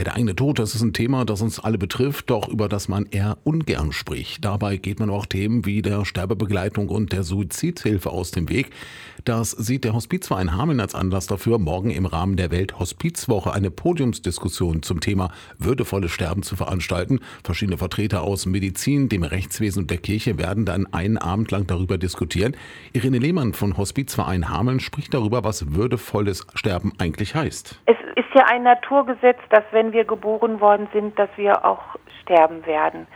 Ja, der eigene Tod, das ist ein Thema, das uns alle betrifft, doch über das man eher ungern spricht. Dabei geht man auch Themen wie der Sterbebegleitung und der Suizidhilfe aus dem Weg. Das sieht der Hospizverein Hameln als Anlass dafür, morgen im Rahmen der Welthospizwoche eine Podiumsdiskussion zum Thema würdevolles Sterben zu veranstalten. Verschiedene Vertreter aus Medizin, dem Rechtswesen und der Kirche werden dann einen Abend lang darüber diskutieren. Irene Lehmann von Hospizverein Hameln spricht darüber, was würdevolles Sterben eigentlich heißt. Es ist ja ein Naturgesetz, dass wenn wir geboren worden sind, dass wir auch sterben werden.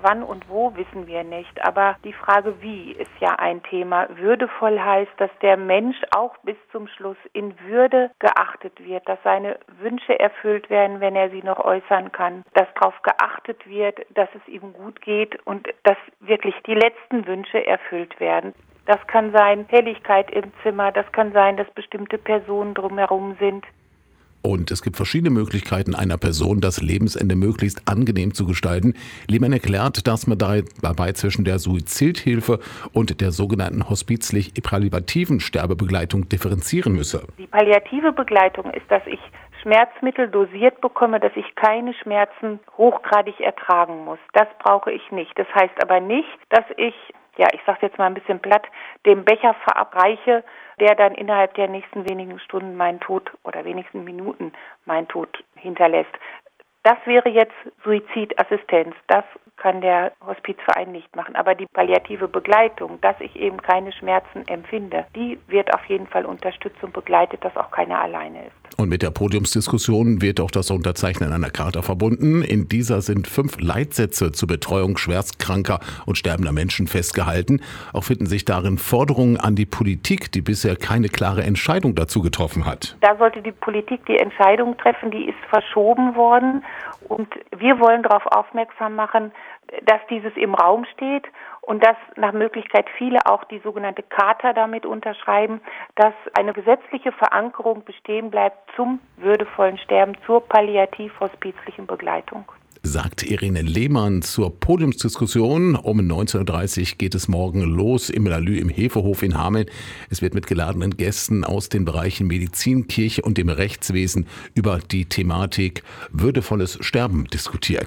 Wann und wo wissen wir nicht, aber die Frage wie ist ja ein Thema. Würdevoll heißt, dass der Mensch auch bis zum Schluss in Würde geachtet wird, dass seine Wünsche erfüllt werden, wenn er sie noch äußern kann, dass darauf geachtet wird, dass es ihm gut geht und dass wirklich die letzten Wünsche erfüllt werden. Das kann sein Helligkeit im Zimmer, das kann sein, dass bestimmte Personen drumherum sind. Und es gibt verschiedene Möglichkeiten, einer Person das Lebensende möglichst angenehm zu gestalten. Lehmann erklärt, dass man dabei zwischen der Suizidhilfe und der sogenannten hospizlich-palliativen Sterbebegleitung differenzieren müsse. Die palliative Begleitung ist, dass ich Schmerzmittel dosiert bekomme, dass ich keine Schmerzen hochgradig ertragen muss. Das brauche ich nicht. Das heißt aber nicht, dass ich ja, ich sage jetzt mal ein bisschen platt, dem Becher verabreiche, der dann innerhalb der nächsten wenigen Stunden meinen Tod oder wenigsten Minuten meinen Tod hinterlässt. Das wäre jetzt Suizidassistenz. Das kann der Hospizverein nicht machen. Aber die palliative Begleitung, dass ich eben keine Schmerzen empfinde, die wird auf jeden Fall unterstützt und begleitet, dass auch keiner alleine ist. Und mit der Podiumsdiskussion wird auch das Unterzeichnen einer Charta verbunden. In dieser sind fünf Leitsätze zur Betreuung schwerstkranker und sterbender Menschen festgehalten. Auch finden sich darin Forderungen an die Politik, die bisher keine klare Entscheidung dazu getroffen hat. Da sollte die Politik die Entscheidung treffen, die ist verschoben worden. Und wir wollen darauf aufmerksam machen, dass dieses im Raum steht und dass nach Möglichkeit viele auch die sogenannte Charta damit unterschreiben, dass eine gesetzliche Verankerung bestehen bleibt zum würdevollen Sterben, zur palliativ-hospizlichen Begleitung sagt Irene Lehmann zur Podiumsdiskussion. Um 19.30 Uhr geht es morgen los im Lalü im Hefehof in Hameln. Es wird mit geladenen Gästen aus den Bereichen Medizin, Kirche und dem Rechtswesen über die Thematik würdevolles Sterben diskutiert.